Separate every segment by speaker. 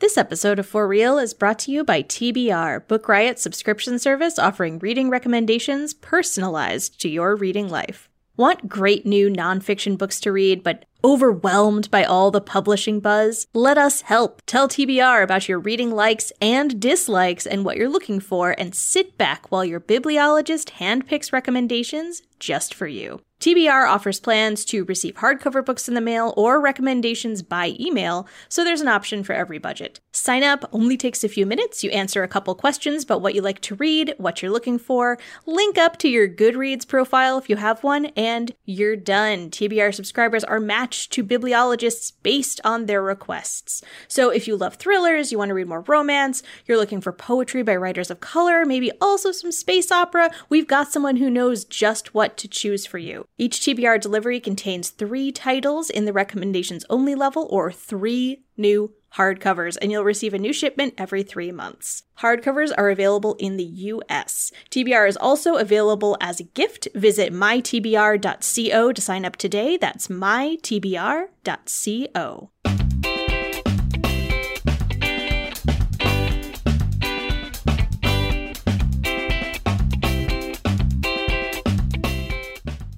Speaker 1: This episode of For Real is brought to you by TBR, Book Riot's subscription service offering reading recommendations personalized to your reading life. Want great new nonfiction books to read, but overwhelmed by all the publishing buzz? Let us help. Tell TBR about your reading likes and dislikes and what you're looking for, and sit back while your bibliologist handpicks recommendations just for you. TBR offers plans to receive hardcover books in the mail or recommendations by email, so there's an option for every budget. Sign up only takes a few minutes. You answer a couple questions about what you like to read, what you're looking for, link up to your Goodreads profile if you have one, and you're done. TBR subscribers are matched to bibliologists based on their requests. So if you love thrillers, you want to read more romance, you're looking for poetry by writers of color, maybe also some space opera, we've got someone who knows just what to choose for you. Each TBR delivery contains three titles in the recommendations only level or three new hardcovers, and you'll receive a new shipment every three months. Hardcovers are available in the US. TBR is also available as a gift. Visit mytbr.co to sign up today. That's mytbr.co.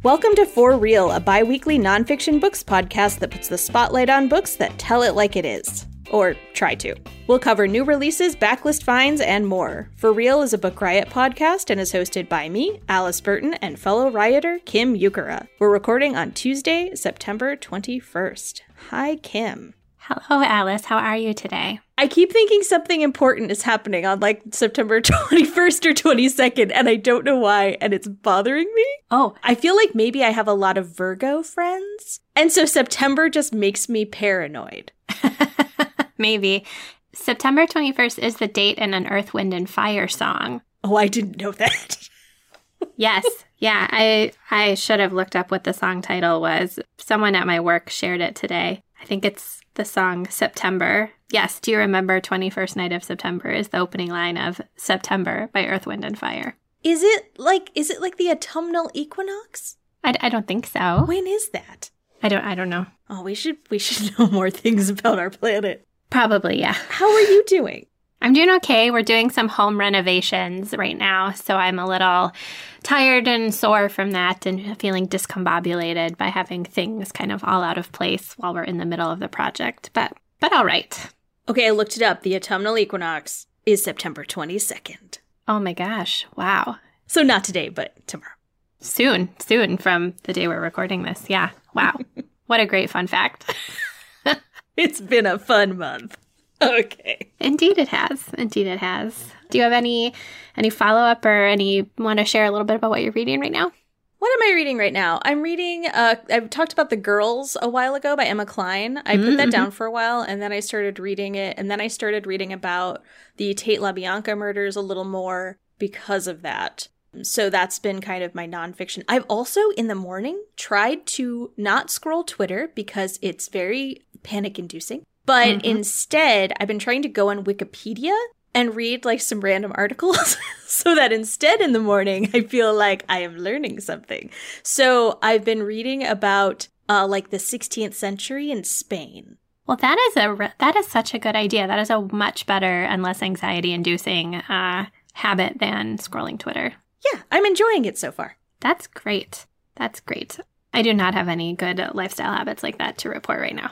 Speaker 1: Welcome to For Real, a bi weekly nonfiction books podcast that puts the spotlight on books that tell it like it is. Or try to. We'll cover new releases, backlist finds, and more. For Real is a Book Riot podcast and is hosted by me, Alice Burton, and fellow rioter Kim Ukura. We're recording on Tuesday, September 21st. Hi, Kim.
Speaker 2: Hello, Alice. How are you today?
Speaker 1: I keep thinking something important is happening on like September 21st or 22nd, and I don't know why, and it's bothering me.
Speaker 2: Oh,
Speaker 1: I feel like maybe I have a lot of Virgo friends, and so September just makes me paranoid.
Speaker 2: maybe. September 21st is the date in an Earth, Wind, and Fire song.
Speaker 1: Oh, I didn't know that.
Speaker 2: yes. Yeah, I I should have looked up what the song title was. Someone at my work shared it today. I think it's the song September. Yes, do you remember 21st Night of September is the opening line of September by Earth, Wind, and Fire.
Speaker 1: Is it like is it like the autumnal equinox?
Speaker 2: I, I don't think so.
Speaker 1: When is that?
Speaker 2: I don't I don't know.
Speaker 1: Oh, we should we should know more things about our planet.
Speaker 2: Probably, yeah.
Speaker 1: How are you doing?
Speaker 2: I'm doing okay. We're doing some home renovations right now, so I'm a little tired and sore from that and feeling discombobulated by having things kind of all out of place while we're in the middle of the project. But but all right.
Speaker 1: Okay, I looked it up. The autumnal equinox is September 22nd.
Speaker 2: Oh my gosh. Wow.
Speaker 1: So not today, but tomorrow.
Speaker 2: Soon, soon from the day we're recording this. Yeah. Wow. what a great fun fact.
Speaker 1: it's been a fun month. Okay.
Speaker 2: Indeed it has. Indeed it has. Do you have any any follow-up or any want to share a little bit about what you're reading right now?
Speaker 1: What am I reading right now? I'm reading uh I've talked about The Girls a while ago by Emma Cline. I put mm-hmm. that down for a while and then I started reading it and then I started reading about the Tate LaBianca murders a little more because of that. So that's been kind of my nonfiction. I've also in the morning tried to not scroll Twitter because it's very panic inducing. But mm-hmm. instead, I've been trying to go on Wikipedia and read like some random articles so that instead in the morning I feel like I am learning something. So I've been reading about uh, like the 16th century in Spain.
Speaker 2: Well, that is a that is such a good idea. That is a much better and less anxiety inducing uh, habit than scrolling Twitter.
Speaker 1: Yeah, I'm enjoying it so far.
Speaker 2: That's great. That's great. I do not have any good lifestyle habits like that to report right now.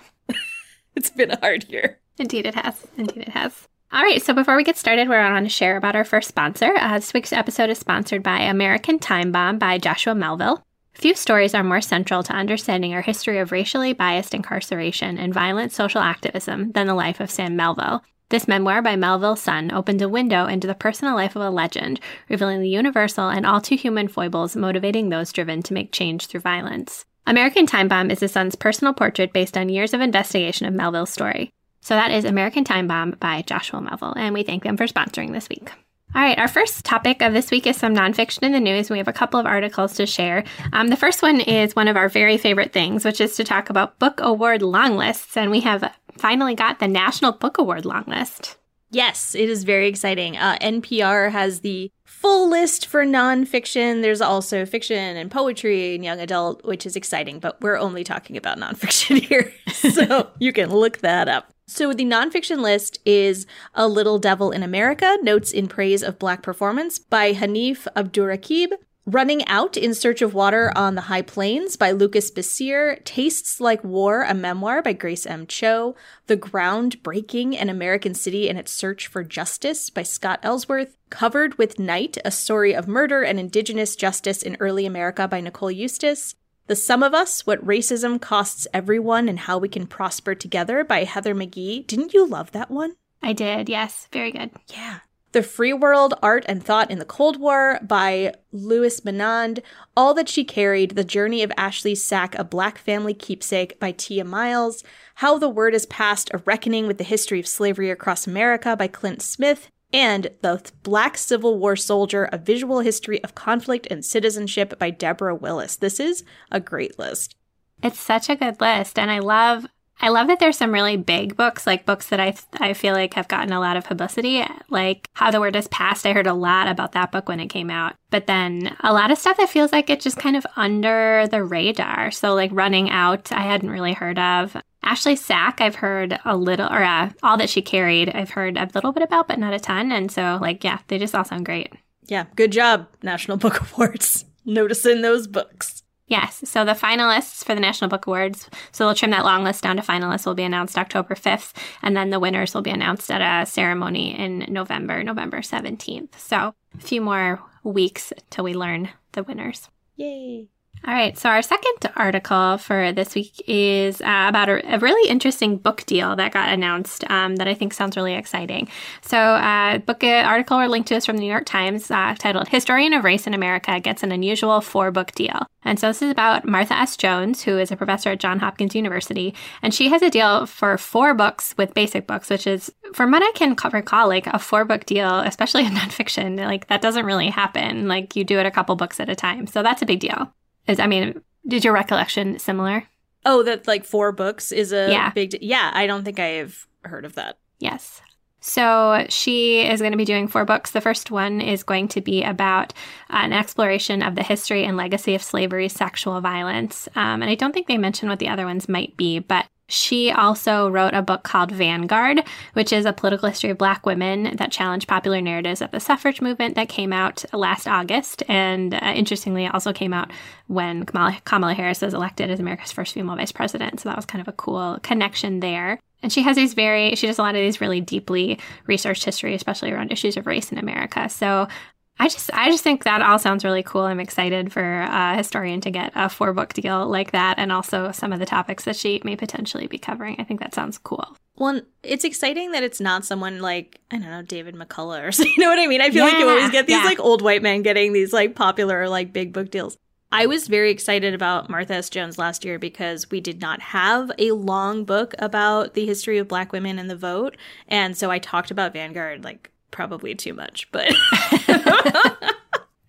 Speaker 1: it's been a hard year.
Speaker 2: Indeed, it has. Indeed, it has. All right, so before we get started, we're on to share about our first sponsor. Uh, this week's episode is sponsored by American Time Bomb by Joshua Melville. Few stories are more central to understanding our history of racially biased incarceration and violent social activism than the life of Sam Melville. This memoir by Melville's son opened a window into the personal life of a legend, revealing the universal and all too human foibles motivating those driven to make change through violence. American Time Bomb is his son's personal portrait based on years of investigation of Melville's story. So that is American Time Bomb by Joshua Melville, and we thank them for sponsoring this week. All right, our first topic of this week is some nonfiction in the news. We have a couple of articles to share. Um, the first one is one of our very favorite things, which is to talk about book award long lists. And we have finally got the National Book Award long list.
Speaker 1: Yes, it is very exciting. Uh, NPR has the full list for nonfiction. There's also fiction and poetry and young adult, which is exciting, but we're only talking about nonfiction here. so you can look that up. So the nonfiction list is A Little Devil in America, Notes in Praise of Black Performance by Hanif Abdurraqib. Running Out in Search of Water on the High Plains by Lucas Bessire, Tastes Like War, a memoir by Grace M. Cho, The Ground Breaking, An American City and Its Search for Justice by Scott Ellsworth, Covered with Night, a story of murder and indigenous justice in early America by Nicole Eustace, the Sum of Us What Racism Costs Everyone and How We Can Prosper Together by Heather McGhee. Didn't you love that one?
Speaker 2: I did, yes. Very good.
Speaker 1: Yeah. The Free World Art and Thought in the Cold War by Louis Menand. All That She Carried The Journey of Ashley Sack, A Black Family Keepsake by Tiya Miles. How the Word is Passed A Reckoning with the History of Slavery Across America by Clint Smith and The Black Civil War Soldier, A Visual History of Conflict and Citizenship by Deborah Willis. This is a great list.
Speaker 2: It's such a good list. And I love I love that there's some really big books, like books that I I feel like have gotten a lot of publicity, like How the Word is Passed. I heard a lot about that book when it came out, but then a lot of stuff that feels like it's just kind of under the radar. So like Running Out, I hadn't really heard of. Ashley Sack, I've heard a little, or uh, all that she carried, I've heard a little bit about, but not a ton. And so, like, yeah, they just all sound great.
Speaker 1: Yeah, good job, National Book Awards, noticing those books.
Speaker 2: Yes. So the finalists for the National Book Awards, so they'll trim that long list down to finalists, will be announced October 5th. And then the winners will be announced at a ceremony in November, November 17th. So a few more weeks till we learn the winners.
Speaker 1: Yay.
Speaker 2: All right, so our second article for this week is uh, about a, a, really interesting book deal that got announced um, that I think sounds really exciting. So, uh, book uh, article or link to us from the New York Times uh, titled "Historian of Race in America Gets an Unusual Four Book Deal." And so, this is about Martha S. Jones, who is a professor at Johns Hopkins University, and she has a deal for four books with basic books, which is, from what I can recall, like a four book deal, especially in nonfiction. Like that doesn't really happen. Like you do it a couple books at a time, so that's a big deal. Is I mean, did your recollection similar?
Speaker 1: Oh, that like four books is a
Speaker 2: yeah.
Speaker 1: big. D- yeah, I don't think I have heard of that.
Speaker 2: Yes. So she is going to be doing four books. The first one is going to be about an exploration of the history and legacy of slavery, sexual violence. Um, and I don't think they mention what the other ones might be, but she also wrote a book called Vanguard, which is a political history of black women that challenged popular narratives of the suffrage movement that came out last August. And uh, interestingly, it also came out when Kamala, Kamala Harris was elected as America's first female vice president. So that was kind of a cool connection there. And she has these very, she does a lot of these really deeply researched history, especially around issues of race in America. So I just I just think that all sounds really cool. I'm excited for a historian to get a four book deal like that and also some of the topics that she may potentially be covering. I think that sounds cool.
Speaker 1: Well, it's exciting that it's not someone like, I don't know, David McCullough or something. You know what I mean? I feel yeah, like you always get these yeah. like old white men getting these like popular like big book deals. I was very excited about Martha S. Jones last year because we did not have a long book about the history of black women and the vote. And so I talked about Vanguard like probably too much, but.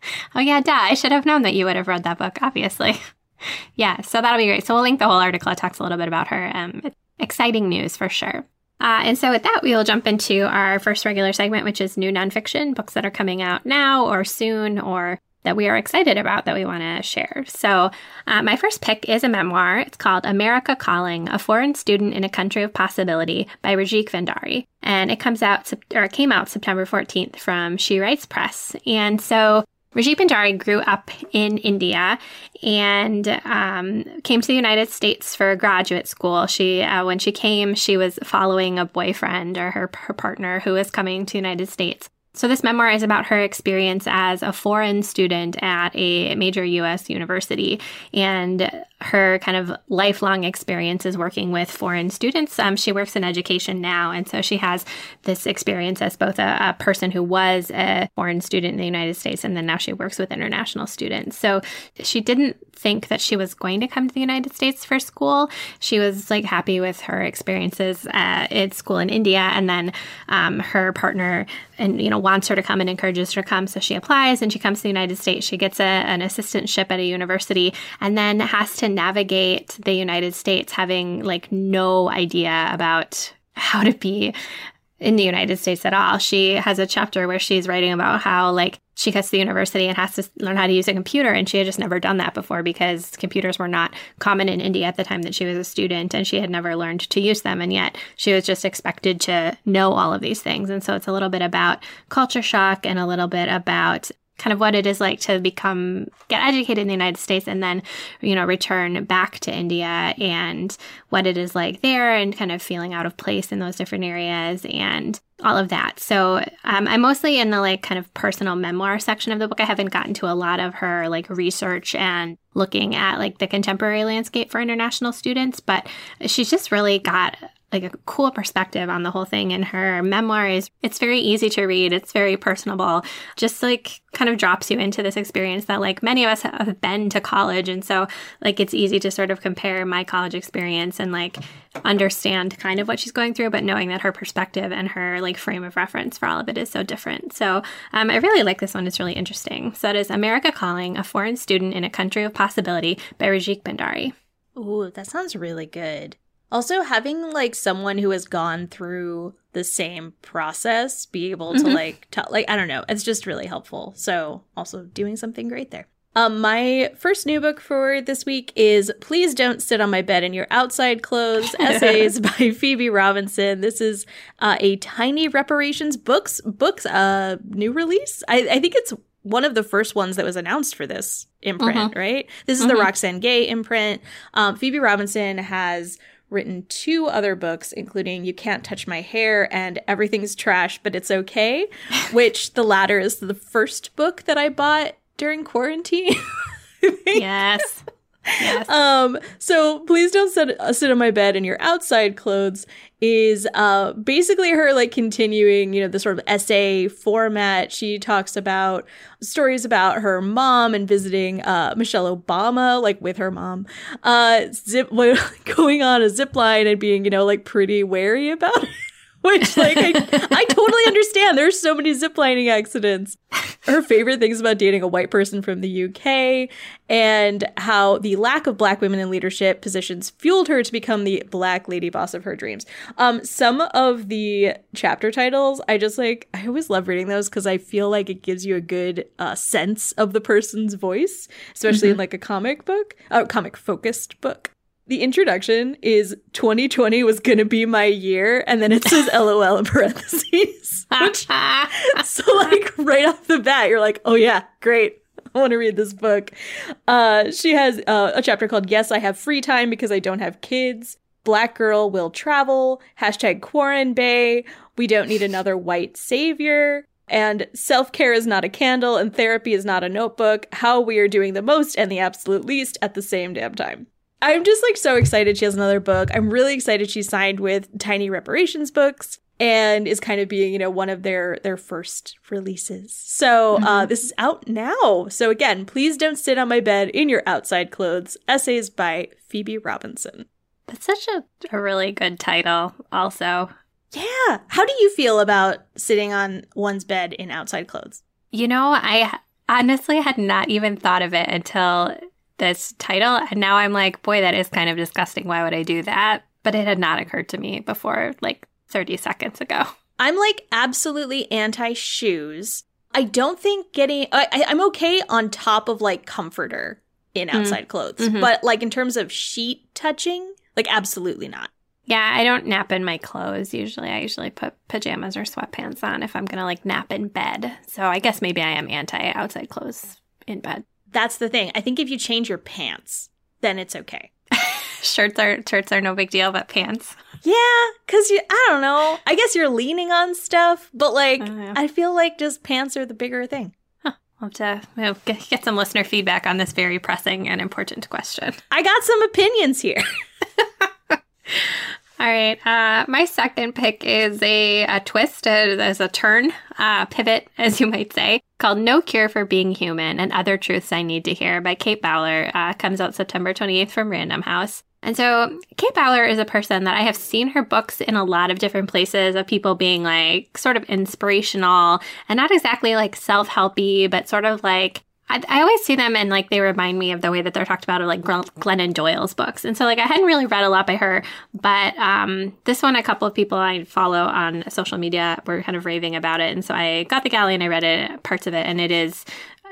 Speaker 2: oh, yeah, duh. I should have known that you would have read that book, obviously. yeah, so that'll be great. So we'll link the whole article. It talks a little bit about her. Um, exciting news for sure. Uh, and so, with that, we will jump into our first regular segment, which is new nonfiction books that are coming out now or soon or that we are excited about that we want to share. So, uh, my first pick is a memoir. It's called America Calling A Foreign Student in a Country of Possibility by Rajika Bhandari. And it comes out, or it came out September 14th from She Writes Press. And so, Rajika Bhandari grew up in India and um, came to the United States for graduate school. She, uh, when she came, she was following a boyfriend or her, her partner who was coming to the United States. So, this memoir is about her experience as a foreign student at a major US university. And her kind of lifelong experiences working with foreign students. Um, she works in education now, and so she has this experience as both a, a, person who was a foreign student in the United States, and then now she works with international students. So she didn't think that she was going to come to the United States for school. She was like happy with her experiences at, at school in India, and then um, her partner and you know wants her to come and encourages her to come. So she applies and she comes to the United States. She gets a, an assistantship at a university, and then has to navigate the United States having like no idea about how to be in the United States at all. She has a chapter where she's writing about how like she gets to the university and has to learn how to use a computer and she had just never done that before because computers were not common in India at the time that she was a student and she had never learned to use them and yet she was just expected to know all of these things. And so it's a little bit about culture shock and a little bit about kind of what it is like to become get educated in the United States and then you know return back to India and what it is like there and kind of feeling out of place in those different areas and all of that. So um, I'm mostly in the like kind of personal memoir section of the book. I haven't gotten to a lot of her like research and looking at like the contemporary landscape for international students, but she's just really got like a cool perspective on the whole thing and her memoir is it's very easy to read. It's very personable. Just like kind of drops you into this experience that like many of us have been to college. And so like it's easy to sort of compare my college experience and like understand kind of what she's going through but knowing that her perspective and her like frame of reference for all of it is so different. So um, i really like this one. It's really interesting. So that is america calling a foreign student in a country of possibility by Rajika Bhandari.
Speaker 1: Ooh, that sounds really good. Also, having like someone who has gone through the same process be able to mm-hmm. like tell, like, I don't know, it's just really helpful. So, also doing something great there. Um, my first new book for this week is Please Don't Sit on My Bed in Your Outside Clothes Essays by Phoebe Robinson. This is uh, a tiny reparations books books uh new release. I, I think it's one of the first ones that was announced for this imprint, uh-huh. right? This is uh-huh. the mm-hmm. Gay imprint. Um, Phoebe Robinson has written two other books, including You Can't Touch My Hair and Everything's Trash, But It's Okay, which the latter is the first book that I bought during quarantine.
Speaker 2: yes. Yes.
Speaker 1: Um, so please don't sit, uh, sit on my bed in your outside clothes is uh basically her like continuing, you know, the sort of essay format. She talks about stories about her mom and visiting uh Michelle Obama, like with her mom, uh zip going on a zip line and being, you know, like pretty wary about it. Which, like, I, I totally understand. There's so many ziplining accidents. Her favorite things about dating a white person from the UK and how the lack of black women in leadership positions fueled her to become the black lady boss of her dreams. Um, some of the chapter titles, I just like, I always love reading those because I feel like it gives you a good uh, sense of the person's voice, especially mm-hmm. in like a comic book, a uh, comic focused book the introduction is 2020 was gonna be my year, and then it says LOL in parentheses. Which, so like right off the bat, you're like, oh yeah, great. I want to read this book. Uh, she has uh, a chapter called "Yes, I Have Free Time Because I Don't Have Kids." Black girl will travel. Hashtag Quarren Bay. We don't need another white savior. And self care is not a candle, and therapy is not a notebook. How we are doing the most and the absolute least at the same damn time. I'm just like so excited she has another book. I'm really excited she signed with Tiny Reparations Books and is kind of being, you know, one of their their first releases. So, uh, mm-hmm. uh, this is out now. So again, please don't sit on my bed in your outside clothes. Essays by Phoebe Robinson.
Speaker 2: That's such a, a really good title also.
Speaker 1: Yeah. How do you feel about sitting on one's bed in outside clothes?
Speaker 2: You know, I honestly had not even thought of it until this title. And now I'm like, boy, that is kind of disgusting. Why would I do that? But it had not occurred to me before like 30 seconds ago.
Speaker 1: I'm like absolutely anti shoes. I don't think getting, I, am okay on top of like comforter in mm. outside mm. clothes, mm-hmm. but like in terms of sheet touching, like absolutely not.
Speaker 2: Yeah, I don't nap in my clothes usually. I usually put pajamas or sweatpants on if I'm going to like nap in bed. So I guess maybe I am anti outside clothes in bed
Speaker 1: that's the thing. I think if you change your pants, then it's okay.
Speaker 2: shirts are shirts are no big deal, but pants.
Speaker 1: Yeah, because you I don't know. I guess you're leaning on stuff, but like uh. I feel like just pants are the bigger thing.
Speaker 2: Huh. We'll have to get, get some listener feedback on this very pressing and important question.
Speaker 1: I got some opinions here.
Speaker 2: All right. Uh, my second pick is a, a twist, as a turn, uh, pivot, as you might say, called No Cure for Being Human and Other Truths I Need to Hear by Kate Bowler. Uh, comes out September 28th from Random House. And so Kate Bowler is a person that I have seen her books in a lot of different places of people being like sort of inspirational and not exactly like self helpy, but sort of like I, I, always see them and like they remind me of the way that they're talked about of like Glennon Doyle's books. And so like I hadn't really read a lot by her, but um, this one, a couple of people I follow on social media were kind of raving about it. And so I got the galley and I read it, parts of it, and it is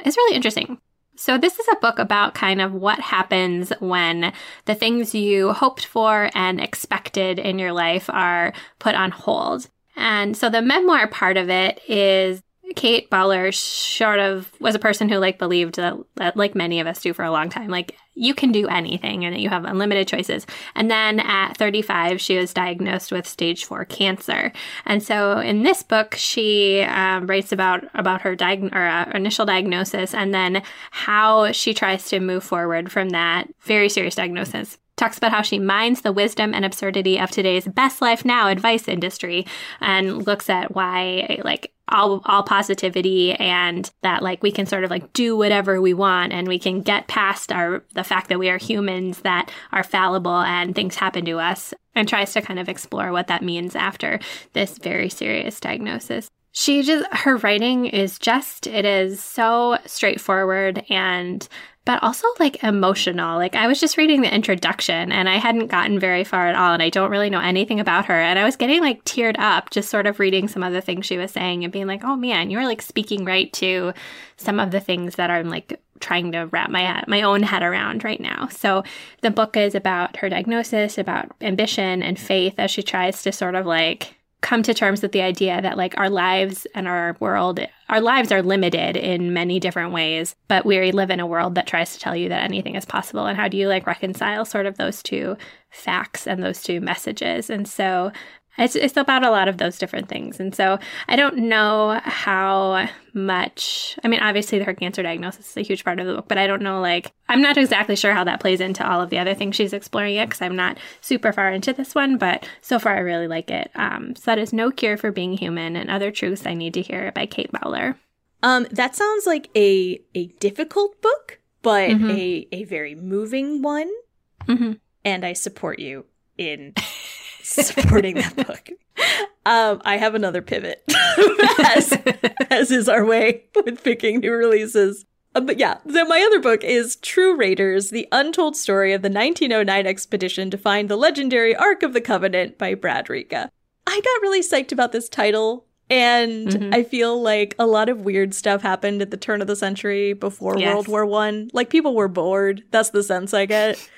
Speaker 2: it's really interesting. So, this is a book about kind of what happens when the things you hoped for and expected in your life are put on hold. And so, the memoir part of it is Kate Bowler sort of was a person who like believed that, like many of us do for a long time, like you can do anything and that you have unlimited choices. And then at 35, she was diagnosed with stage four cancer. And so in this book, she um, writes about about her diag- or, uh, initial diagnosis and then how she tries to move forward from that very serious diagnosis talks about how she mines the wisdom and absurdity of today's best life now advice industry and looks at why like all all positivity and that like we can sort of like do whatever we want and we can get past our the fact that we are humans that are fallible and things happen to us and tries to kind of explore what that means after this very serious diagnosis. She just her writing is just it is so straightforward and but also like emotional. Like I was just reading the introduction and I hadn't gotten very far at all and I don't really know anything about her. And I was getting like teared up just sort of reading some of the things she was saying and being like, oh man, you're like speaking right to some of the things that I'm like trying to wrap my uh, my own head around right now. So the book is about her diagnosis, about ambition and faith as she tries to sort of like come to terms with the idea that like our lives and our world our lives are limited in many different ways but we live in a world that tries to tell you that anything is possible. And how do you like reconcile sort of those two facts and those two messages? And so it's, it's about a lot of those different things. And so I don't know how much, I mean, obviously her cancer diagnosis is a huge part of the book, but I don't know, like, I'm not exactly sure how that plays into all of the other things she's exploring yet because I'm not super far into this one, but so far I really like it. Um, so that is No Cure for Being Human and Other Truths I Need to Hear by Kate Bowler.
Speaker 1: Um, that sounds like a a difficult book, but mm-hmm. a a very moving one. Mm-hmm. And I support you in supporting that book. Um, I have another pivot, as, as is our way with picking new releases. Uh, but yeah, so my other book is True Raiders, The Untold Story of the 1909 Expedition to Find the Legendary Ark of the Covenant by Brad Ricca. I got really psyched about this title, and mm-hmm. I feel like a lot of weird stuff happened at the turn of the century before yes. World War One. Like people were bored. That's the sense I get.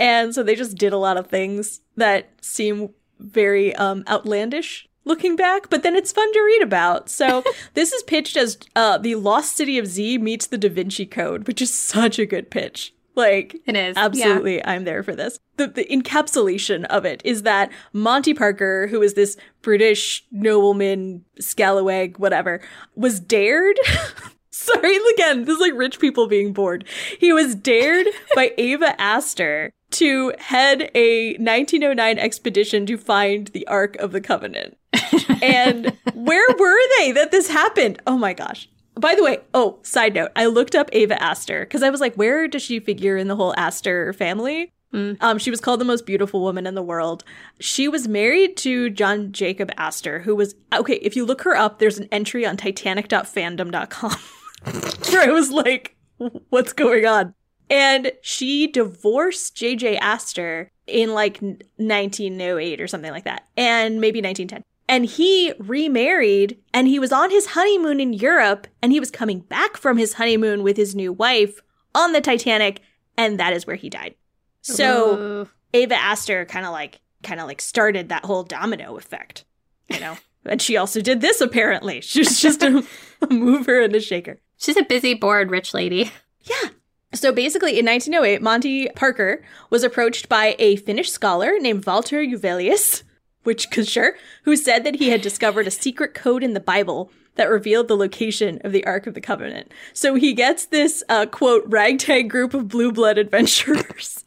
Speaker 1: And so they just did a lot of things that seem very um, outlandish looking back, but then it's fun to read about. So this is pitched as uh, the Lost City of Z meets the Da Vinci Code, which is such a good pitch. Like
Speaker 2: it is
Speaker 1: absolutely. Yeah. I'm there for this. The, the encapsulation of it is that Monty Parker, who is this British nobleman, scalawag, whatever, was dared Sorry, again, this is like rich people being bored. He was dared by Ava Astor to head a 1909 expedition to find the Ark of the Covenant. and where were they that this happened? Oh my gosh. By the way, oh, side note, I looked up Ava Astor because I was like, where does she figure in the whole Astor family? Mm. Um, she was called the most beautiful woman in the world. She was married to John Jacob Astor, who was okay. If you look her up, there's an entry on Titanic.fandom.com. where I was like, what's going on? And she divorced JJ Astor in like 1908 or something like that, and maybe 1910. And he remarried and he was on his honeymoon in Europe and he was coming back from his honeymoon with his new wife on the Titanic, and that is where he died. So Ooh. Ava Astor kind of like kind of like started that whole domino effect, you know. and she also did this apparently. She's just a, a mover and a shaker.
Speaker 2: She's a busy, bored rich lady.
Speaker 1: Yeah. So basically, in 1908, Monty Parker was approached by a Finnish scholar named Walter Juvelius, which sure, who said that he had discovered a secret code in the Bible that revealed the location of the Ark of the Covenant. So he gets this uh, quote ragtag group of blue blood adventurers.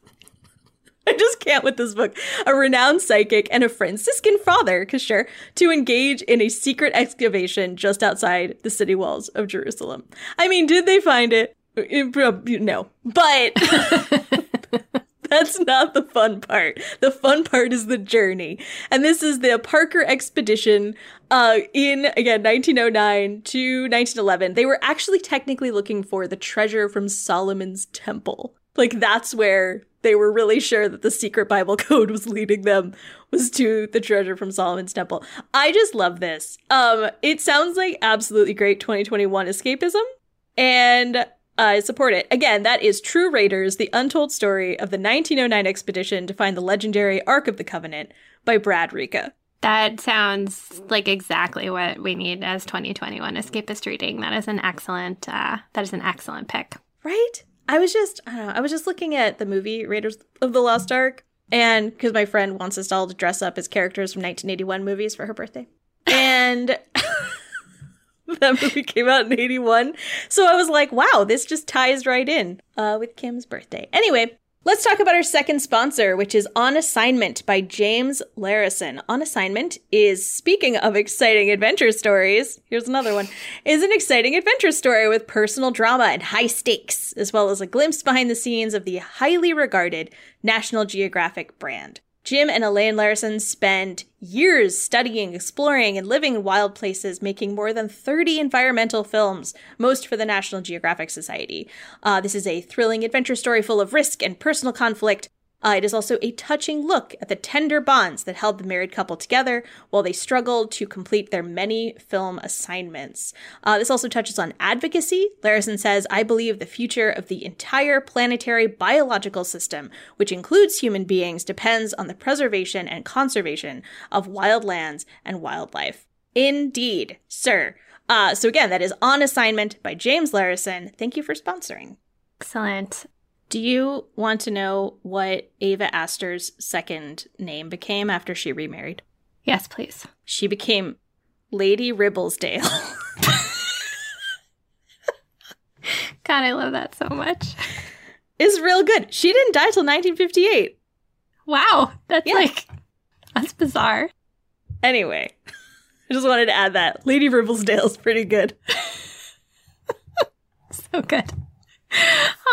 Speaker 1: I just can't with this book. A renowned psychic and a Franciscan father, sure, to engage in a secret excavation just outside the city walls of Jerusalem. I mean, did they find it? No, but that's not the fun part. The fun part is the journey. And this is the Parker expedition uh, in, again, 1909 to 1911. They were actually technically looking for the treasure from Solomon's temple. Like, that's where they were really sure that the secret Bible code was leading them was to the treasure from Solomon's temple. I just love this. Um, it sounds like absolutely great 2021 escapism. And I support it. Again, that is True Raiders, the untold story of the 1909 expedition to find the legendary Ark of the Covenant by Brad Ricca.
Speaker 2: That sounds like exactly what we need as 2021 escapist reading. That is an excellent uh, that is an excellent pick.
Speaker 1: Right? I was just I don't know, I was just looking at the movie Raiders of the Lost Ark and because my friend wants us all to dress up as characters from 1981 movies for her birthday. And that movie came out in 81. So I was like, wow, this just ties right in uh, with Kim's birthday. Anyway, let's talk about our second sponsor, which is On Assignment by James Larison. On Assignment is, speaking of exciting adventure stories, here's another one, is an exciting adventure story with personal drama and high stakes, as well as a glimpse behind the scenes of the highly regarded National Geographic brand. Jim and Elaine Larison spent years studying, exploring, and living in wild places, making more than 30 environmental films, most for the National Geographic Society. Uh, this is a thrilling adventure story full of risk and personal conflict, uh, it is also a touching look at the tender bonds that held the married couple together while they struggled to complete their many film assignments. Uh, this also touches on advocacy. Larison says, I believe the future of the entire planetary biological system, which includes human beings, depends on the preservation and conservation of wild lands and wildlife. Indeed, sir. Uh, so again, that is On Assignment by James Larison. Thank you for sponsoring.
Speaker 2: Excellent.
Speaker 1: Do you want to know what Ava Astor's second name became after she remarried?
Speaker 2: Yes, please.
Speaker 1: She became Lady Ribblesdale.
Speaker 2: God, I love that so much.
Speaker 1: It's real good. She didn't die till 1958.
Speaker 2: Wow, that's yeah. like that's bizarre.
Speaker 1: Anyway, I just wanted to add that Lady Ribblesdale's pretty good.
Speaker 2: so good.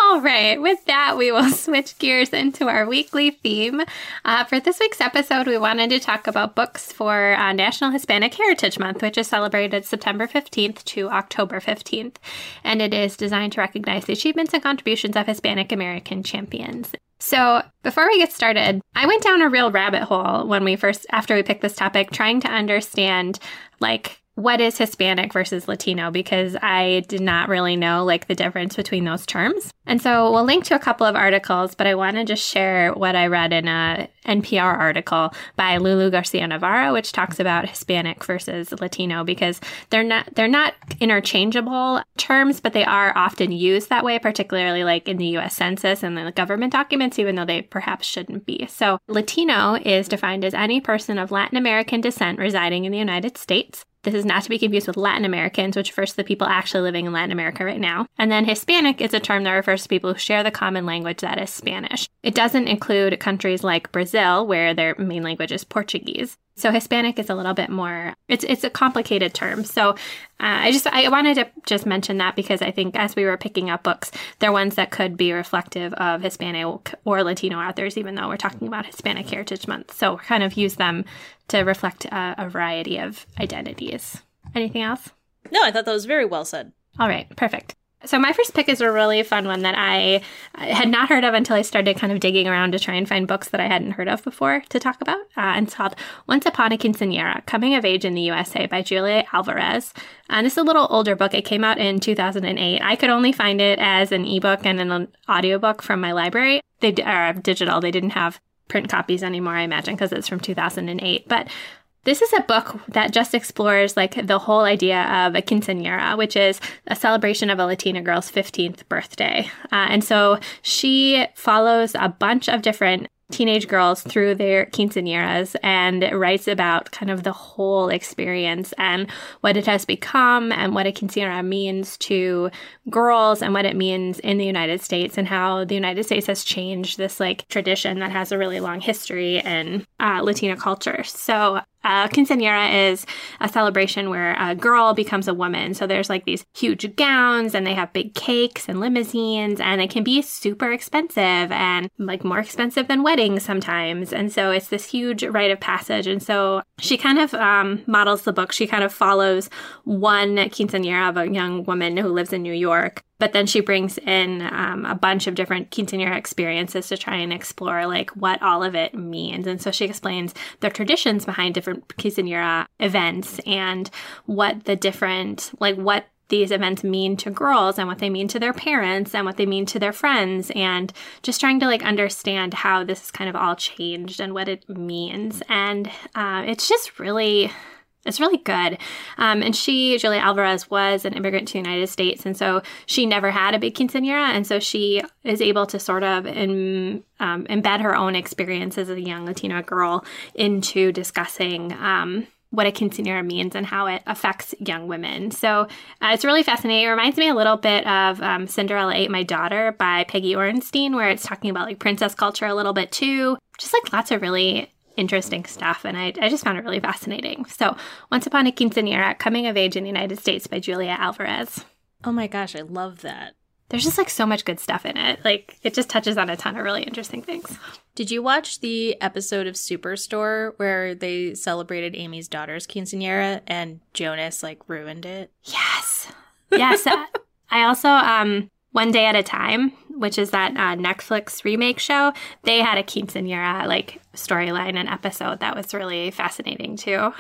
Speaker 2: All right, with that, we will switch gears into our weekly theme. Uh, for this week's episode, we wanted to talk about books for uh, National Hispanic Heritage Month, which is celebrated September 15th to October 15th. And it is designed to recognize the achievements and contributions of Hispanic American champions. So, before we get started, I went down a real rabbit hole when we first, after we picked this topic, trying to understand like what is Hispanic versus Latino because I did not really know like the difference between those terms. And so we'll link to a couple of articles, but I want to just share what I read in a NPR article by Lulu Garcia Navarro, which talks about Hispanic versus Latino because they're not they're not interchangeable terms, but they are often used that way, particularly like in the US Census and the government documents, even though they perhaps shouldn't be. So Latino is defined as any person of Latin American descent residing in the United States this is not to be confused with Latin Americans, which refers to the people actually living in Latin America right now. And then Hispanic is a term that refers to people who share the common language that is Spanish. It doesn't include countries like Brazil, where their main language is Portuguese. So Hispanic is a little bit more it's it's a complicated term. So uh, I just I wanted to just mention that because I think as we were picking up books, they're ones that could be reflective of Hispanic or Latino authors, even though we're talking about Hispanic Heritage Month. So kind of use them to reflect a, a variety of identities. Anything else?
Speaker 1: No, I thought that was very well said.
Speaker 2: All right, perfect. So my first pick is a really fun one that I had not heard of until I started kind of digging around to try and find books that I hadn't heard of before to talk about. Uh, and it's called Once Upon a Quinceañera, Coming of Age in the USA by Julia Alvarez. And it's a little older book. It came out in 2008. I could only find it as an ebook and an audiobook from my library. They are digital. They didn't have print copies anymore, I imagine, because it's from 2008. But this is a book that just explores like the whole idea of a quinceañera, which is a celebration of a Latina girl's 15th birthday. Uh, and so she follows a bunch of different teenage girls through their quinceañeras and writes about kind of the whole experience and what it has become and what a quinceañera means to girls and what it means in the United States and how the United States has changed this like tradition that has a really long history in uh, Latina culture. So uh, quinceañera is a celebration where a girl becomes a woman. So there's like these huge gowns and they have big cakes and limousines and it can be super expensive and like more expensive than weddings sometimes. And so it's this huge rite of passage. And so she kind of um, models the book. She kind of follows one quinceañera of a young woman who lives in New York but then she brings in um, a bunch of different quinceanera experiences to try and explore like what all of it means. And so she explains the traditions behind different quinceanera events and what the different like what these events mean to girls and what they mean to their parents and what they mean to their friends and just trying to like understand how this is kind of all changed and what it means and uh, it's just really it's really good. Um, and she, Julia Alvarez, was an immigrant to the United States. And so she never had a big quinceanera. And so she is able to sort of in, um, embed her own experience as a young Latina girl into discussing. Um, what a quinceanera means and how it affects young women. So uh, it's really fascinating. It reminds me a little bit of um, Cinderella Ate My Daughter by Peggy Orenstein, where it's talking about like princess culture a little bit too. Just like lots of really interesting stuff, and I, I just found it really fascinating. So, Once Upon a Quinceanera Coming of Age in the United States by Julia Alvarez.
Speaker 1: Oh my gosh, I love that.
Speaker 2: There's just like so much good stuff in it. Like, it just touches on a ton of really interesting things.
Speaker 1: Did you watch the episode of Superstore where they celebrated Amy's daughter's quinceanera and Jonas like ruined it?
Speaker 2: Yes. Yes. I also um one Day at a Time, which is that uh, Netflix remake show, they had a quinceanera like storyline and episode that was really fascinating too.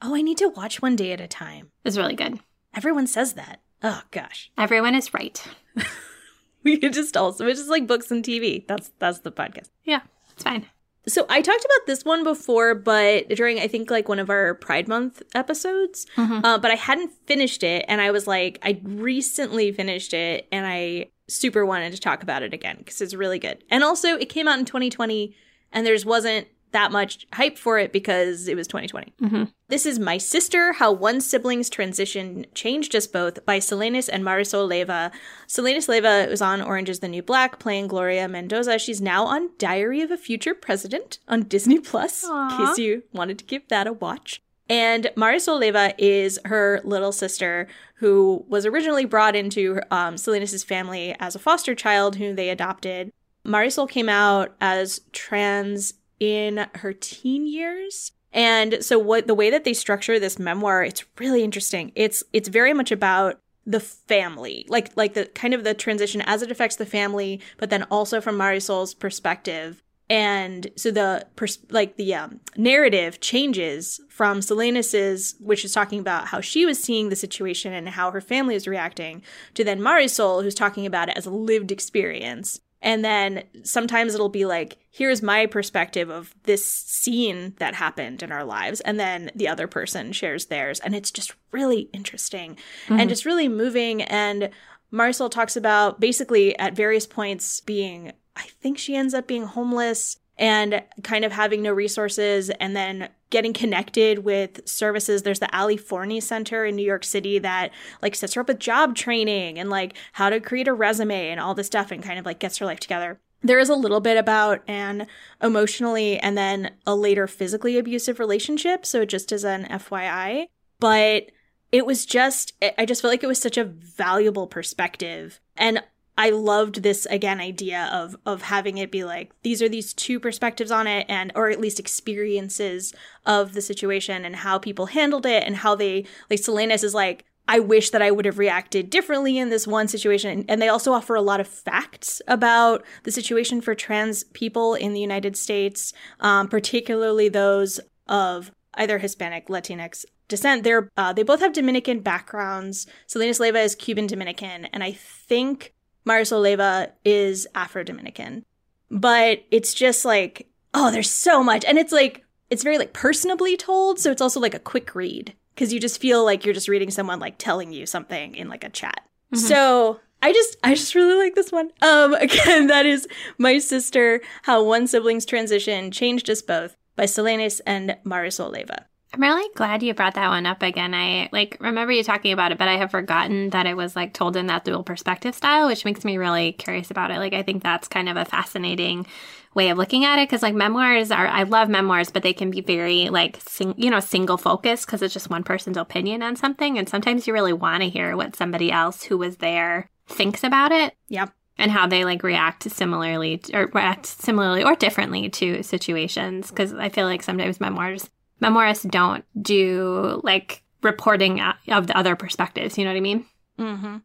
Speaker 1: Oh, I need to watch One Day at a Time.
Speaker 2: It was really good.
Speaker 1: Everyone says that. Oh gosh.
Speaker 2: Everyone is right.
Speaker 1: we could just also it's just like books and TV. That's that's the podcast.
Speaker 2: Yeah, it's fine.
Speaker 1: So I talked about this one before, but during I think like one of our Pride Month episodes, mm-hmm. uh, but I hadn't finished it, and I was like, I recently finished it, and I super wanted to talk about it again because it's really good. And also, it came out in 2020, and there's wasn't that much hype for it because it was 2020. Mm-hmm. This is My Sister How One Sibling's Transition Changed Us Both by Selenis and Marisol Leyva. Selenis Leyva was on Orange is the New Black playing Gloria Mendoza. She's now on Diary of a Future President on Disney Plus, in case you wanted to give that a watch. And Marisol Leyva is her little sister who was originally brought into um, Selenis' family as a foster child who they adopted. Marisol came out as trans in her teen years. And so what the way that they structure this memoir, it's really interesting. It's it's very much about the family, like like the kind of the transition as it affects the family, but then also from Marisol's perspective. And so the pers- like the um, narrative changes from Selenis's, which is talking about how she was seeing the situation and how her family is reacting, to then Marisol, who's talking about it as a lived experience. And then sometimes it'll be like, here's my perspective of this scene that happened in our lives. And then the other person shares theirs. And it's just really interesting mm-hmm. and just really moving. And Marisol talks about basically at various points being, I think she ends up being homeless and kind of having no resources and then getting connected with services. There's the Ali Forney Center in New York City that like sets her up with job training and like how to create a resume and all this stuff and kind of like gets her life together. There is a little bit about an emotionally and then a later physically abusive relationship. So just as an FYI, but it was just, I just felt like it was such a valuable perspective. And I loved this again idea of of having it be like these are these two perspectives on it and or at least experiences of the situation and how people handled it and how they like Selenis is like I wish that I would have reacted differently in this one situation. And they also offer a lot of facts about the situation for trans people in the United States, um, particularly those of either Hispanic, Latinx descent. They're uh, they both have Dominican backgrounds. Selenis Leyva is Cuban Dominican, and I think Marisol Leyva is Afro Dominican. But it's just like, oh, there's so much. And it's like, it's very like personably told. So it's also like a quick read because you just feel like you're just reading someone like telling you something in like a chat. Mm-hmm. So I just I just really like this one. Um again, that is My Sister, How One Sibling's Transition Changed Us Both by Selenis and Marisol Leyva.
Speaker 2: I'm really glad you brought that one up again. I like remember you talking about it, but I have forgotten that it was like told in that dual perspective style, which makes me really curious about it. Like I think that's kind of a fascinating way of looking at it because like memoirs are I love memoirs, but they can be very like sing, you know single focus because it's just one person's opinion on something, and sometimes you really want to hear what somebody else who was there thinks about it.
Speaker 1: Yep.
Speaker 2: And how they like react similarly or react similarly or differently to situations. Because I feel like sometimes memoirs memoirists don't do like reporting of the other perspectives. You know what I mean?
Speaker 1: Mm-hmm.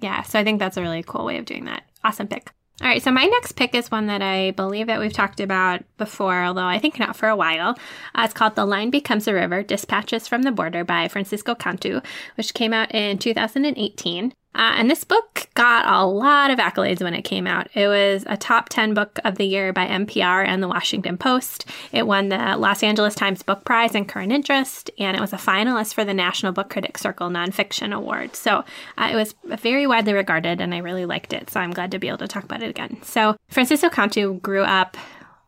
Speaker 2: Yeah. So I think that's a really cool way of doing that. Awesome pick. All right, so my next pick is one that I believe that we've talked about before, although I think not for a while. Uh, it's called The Line Becomes a River Dispatches from the Border by Francisco Cantu, which came out in 2018. Uh, and this book got a lot of accolades when it came out. It was a top 10 book of the year by NPR and the Washington Post. It won the Los Angeles Times Book Prize in Current Interest, and it was a finalist for the National Book Critics Circle Nonfiction Award. So uh, it was very widely regarded, and I really liked it. So I'm glad to be able to talk about it again. So Francisco Cantu grew up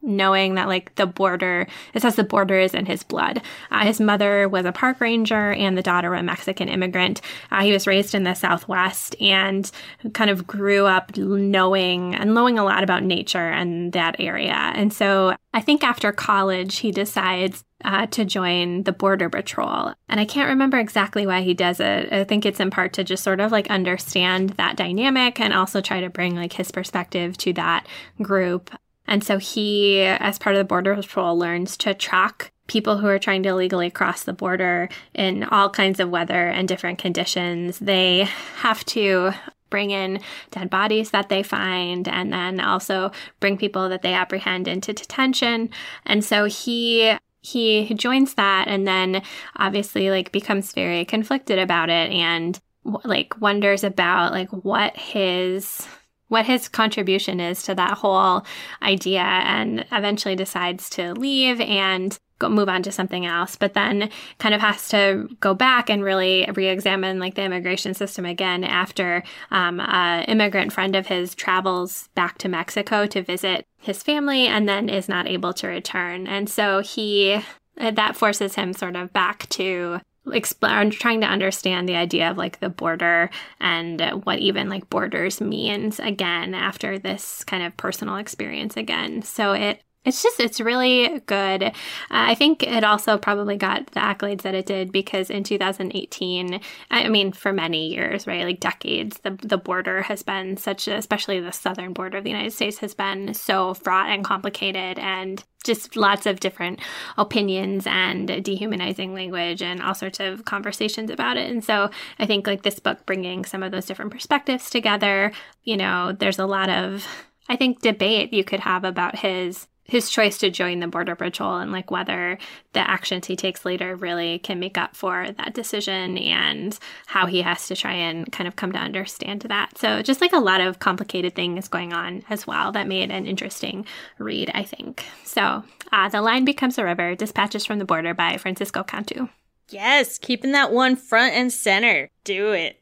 Speaker 2: knowing that like the border it says the border is in his blood uh, his mother was a park ranger and the daughter of a mexican immigrant uh, he was raised in the southwest and kind of grew up knowing and knowing a lot about nature and that area and so i think after college he decides uh, to join the Border Patrol. And I can't remember exactly why he does it. I think it's in part to just sort of like understand that dynamic and also try to bring like his perspective to that group. And so he, as part of the Border Patrol, learns to track people who are trying to illegally cross the border in all kinds of weather and different conditions. They have to bring in dead bodies that they find and then also bring people that they apprehend into detention. And so he he joins that and then obviously like becomes very conflicted about it and like wonders about like what his what his contribution is to that whole idea and eventually decides to leave and go move on to something else but then kind of has to go back and really re-examine like the immigration system again after um, a immigrant friend of his travels back to mexico to visit his family and then is not able to return. And so he that forces him sort of back to explore trying to understand the idea of like the border and what even like borders means again after this kind of personal experience again. So it it's just it's really good. Uh, i think it also probably got the accolades that it did because in 2018 i mean for many years right like decades the, the border has been such a, especially the southern border of the united states has been so fraught and complicated. And just lots of different opinions and dehumanizing language and all sorts of conversations about it. And so I think like this book bringing some of those different perspectives together, you know, there's a lot of I think debate you could have about his his choice to join the border patrol and like whether the actions he takes later really can make up for that decision and how he has to try and kind of come to understand that. So just like a lot of complicated things going on as well that made an interesting read i think. So uh, the line becomes a river dispatches from the border by francisco cantu.
Speaker 1: Yes keeping that one front and center. Do it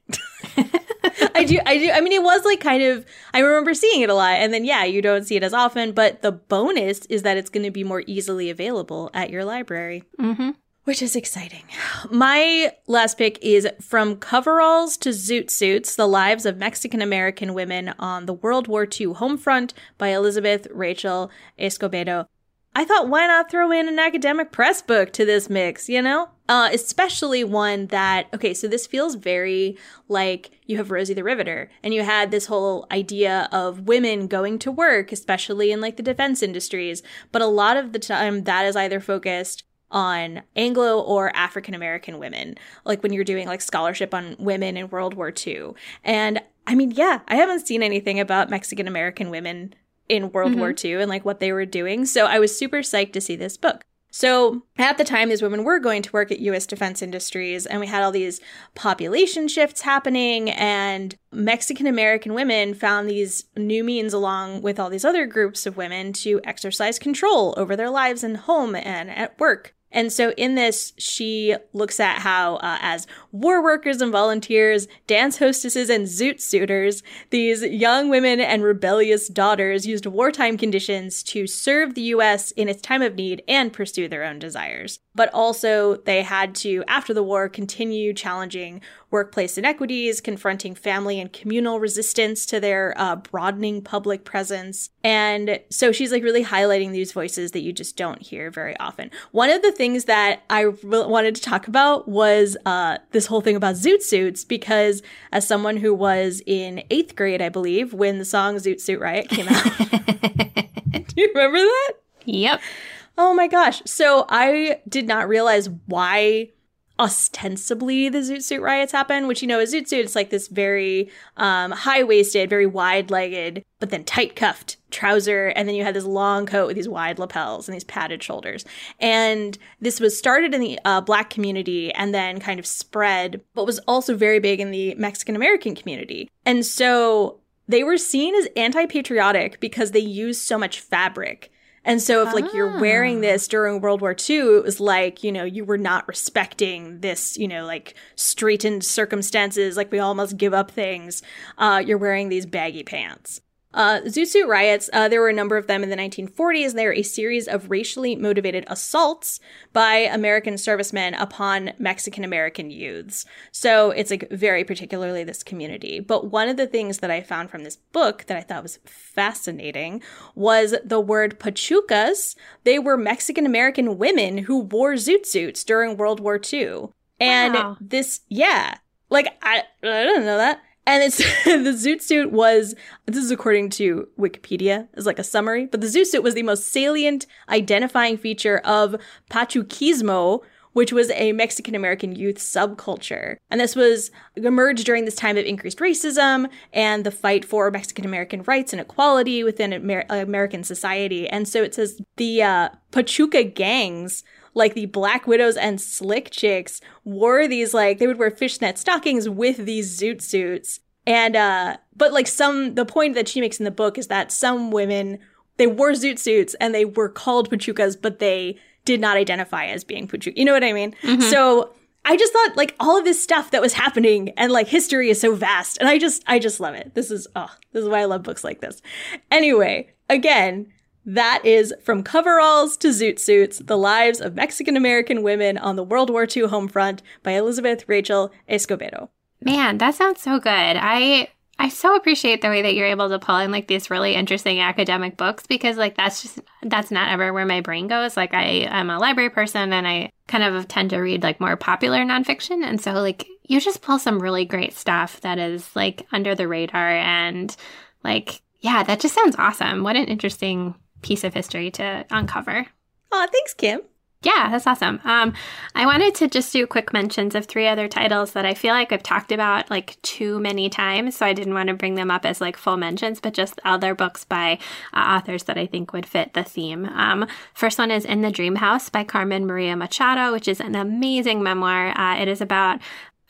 Speaker 1: I do. I do. I mean, it was like kind of. I remember seeing it a lot, and then yeah, you don't see it as often. But the bonus is that it's going to be more easily available at your library.
Speaker 2: Mm-hmm.
Speaker 1: Which is exciting. My last pick is From Coveralls to Zoot Suits The Lives of Mexican American Women on the World War II Homefront by Elizabeth Rachel Escobedo. I thought, why not throw in an academic press book to this mix, you know? Uh, especially one that, okay, so this feels very like you have Rosie the Riveter, and you had this whole idea of women going to work, especially in like the defense industries. But a lot of the time, that is either focused on Anglo or African American women, like when you're doing like scholarship on women in World War II. And I mean, yeah, I haven't seen anything about Mexican American women in World mm-hmm. War II and like what they were doing. So I was super psyched to see this book. So at the time, these women were going to work at US Defense Industries, and we had all these population shifts happening, and Mexican American women found these new means, along with all these other groups of women, to exercise control over their lives and home and at work. And so in this, she looks at how, uh, as war workers and volunteers, dance hostesses and zoot suiters, these young women and rebellious daughters used wartime conditions to serve the U.S. in its time of need and pursue their own desires. But also, they had to, after the war, continue challenging workplace inequities, confronting family and communal resistance to their uh, broadening public presence. And so she's like really highlighting these voices that you just don't hear very often. One of the things that I re- wanted to talk about was uh, this whole thing about zoot suits, because as someone who was in eighth grade, I believe, when the song Zoot Suit Riot came out, do you remember that?
Speaker 2: Yep.
Speaker 1: Oh my gosh. So I did not realize why ostensibly the zoot suit riots happen, which you know, a zoot suit is like this very um, high waisted, very wide legged, but then tight cuffed trouser. And then you had this long coat with these wide lapels and these padded shoulders. And this was started in the uh, black community and then kind of spread, but was also very big in the Mexican American community. And so they were seen as anti patriotic because they used so much fabric. And so if like you're wearing this during World War II, it was like, you know, you were not respecting this, you know, like straightened circumstances, like we all must give up things. Uh, you're wearing these baggy pants. Uh, Zoot Suit riots, uh, there were a number of them in the 1940s, and They are a series of racially motivated assaults by American servicemen upon Mexican American youths. So it's like very particularly this community. But one of the things that I found from this book that I thought was fascinating was the word pachucas. They were Mexican American women who wore zoot suits during World War II. And
Speaker 2: Wow.
Speaker 1: this, yeah, like I, I didn't know that. And it's the zoot suit was this is according to Wikipedia as like a summary, but the zoot suit was the most salient identifying feature of Pachuquismo, which was a Mexican American youth subculture. And this was emerged during this time of increased racism and the fight for Mexican American rights and equality within Amer- American society. And so it says the uh, Pachuca gangs like the Black Widows and Slick Chicks wore these like they would wear fishnet stockings with these zoot suits. And uh but like some the point that she makes in the book is that some women they wore zoot suits and they were called pachucas, but they did not identify as being pachuca. You know what I mean? So I just thought like all of this stuff that was happening and like history is so vast and I just I just love it. This is oh, this is why I love books like this. Anyway, again, that is From Coveralls to Zoot Suits The Lives of Mexican American Women on the World War II Home Front by Elizabeth Rachel Escobedo.
Speaker 2: Man, that sounds so good. I I so appreciate the way that you're able to pull in like these really interesting academic books because like that's just that's not ever where my brain goes. Like I am a library person and I kind of tend to read like more popular nonfiction. And so like you just pull some really great stuff that is like under the radar and like yeah, that just sounds awesome. What an interesting piece of history to uncover.
Speaker 1: Aw, thanks, Kim.
Speaker 2: Yeah, that's awesome. Um, I wanted to just do quick mentions of three other titles that I feel like I've talked about like too many times, so I didn't want to bring them up as like full mentions, but just other books by uh, authors that I think would fit the theme. Um, first one is In the Dream House by Carmen Maria Machado, which is an amazing memoir. Uh, it is about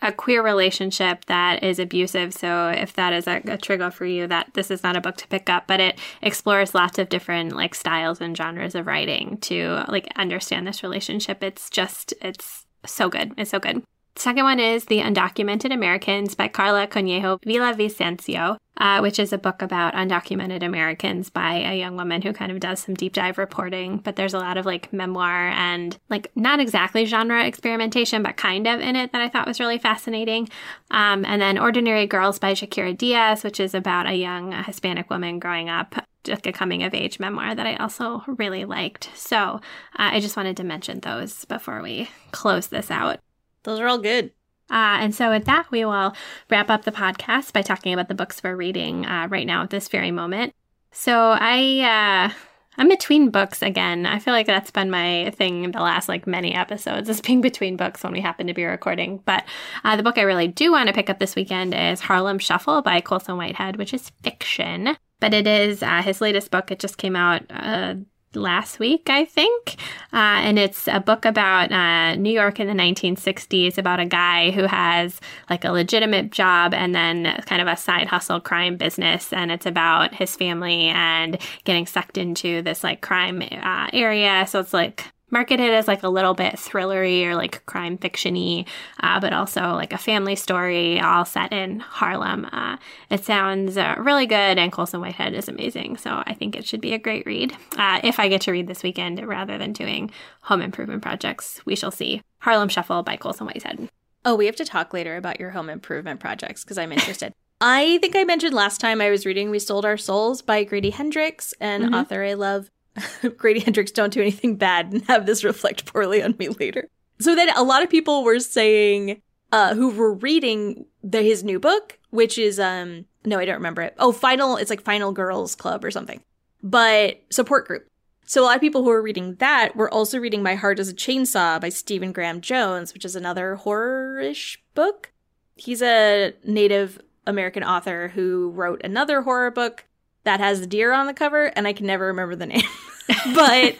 Speaker 2: a queer relationship that is abusive. So if that is a, a trigger for you, that this is not a book to pick up, but it explores lots of different like styles and genres of writing to like understand this relationship. It's just it's so good. It's so good. Second one is The Undocumented Americans by Karla Cornejo Villavicencio, uh, which is a book about undocumented Americans by a young woman who kind of does some deep dive reporting. But there's a lot of like memoir and like not exactly genre experimentation, but kind of in it that I thought was really fascinating. Um, and then Ordinary Girls by Jaquira Diaz, which is about a young Hispanic woman growing up like a coming of age memoir that I also really liked. So uh, I just wanted to mention those before we close this out.
Speaker 1: Those are all good.
Speaker 2: Uh, and so, with that, we will wrap up the podcast by talking about the books we're reading uh, right now at this very moment. So, I. Uh, I'm between books again. I feel like that's been my thing the last like many episodes is being between books when we happen to be recording. But uh, the book I really do want to pick up this weekend is Harlem Shuffle by Colson Whitehead, which is fiction, but it is uh, his latest book. It just came out uh, last week, I think. Uh, and it's a book about uh, New York in the 1960s about a guy who has like a legitimate job and then kind of a side hustle crime business. And it's about his family and getting sucked into this like crime uh, area. So it's like marketed as like a little bit thrillery or like crime fictiony, uh, but also like a family story all set in Harlem. Uh, it sounds uh, really good, and Colson Whitehead is amazing. So I think it should be a great read. Uh, if I get to read this weekend rather than doing home improvement projects, we shall see. Harlem Shuffle by Colson Whitehead.
Speaker 1: Oh, we have to talk later about your home improvement projects because I'm interested. I think I mentioned last time I was reading We Sold Our Souls by Grady Hendrix, an mm-hmm. author I love. Grady Hendrix, don't do anything bad and have this reflect poorly on me later. So then a lot of people were saying, uh, who were reading the, his new book, which is, um, no, I don't remember it. Oh, Final, it's like Final Girls Club or something, but support group. So a lot of people who were reading that were also reading My Heart is a Chainsaw by Stephen Graham Jones, which is another horror-ish book. He's a native American author who wrote another horror book that has the deer on the cover, and I can never remember the name. but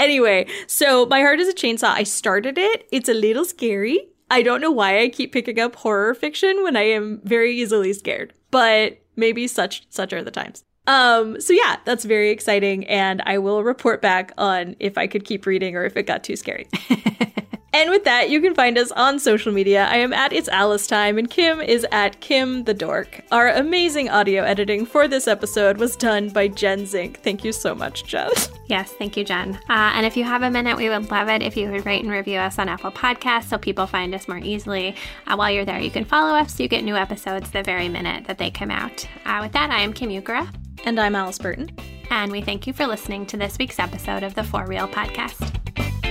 Speaker 1: anyway, so My Heart is a Chainsaw. I started it. It's a little scary. I don't know why I keep picking up horror fiction when I am very easily scared, but maybe such such are the times. Um, so yeah, that's very exciting, and I will report back on if I could keep reading or if it got too scary. and with that, you can find us on social media. I am at It's Alice Time, and Kim is at Kim the Dork. Our amazing audio editing for this episode was done by Jen Zink. Thank you so much, Jen.
Speaker 2: Yes, thank you, Jen. Uh, and if you have a minute, we would love it if you would rate and review us on Apple Podcasts so people find us more easily. Uh, while you're there, you can follow us so you get new episodes the very minute that they come out. Uh, with that, I am Kim Ukura.
Speaker 1: And I'm Alice Burton.
Speaker 2: And we thank you for listening to this week's episode of the For Real Podcast.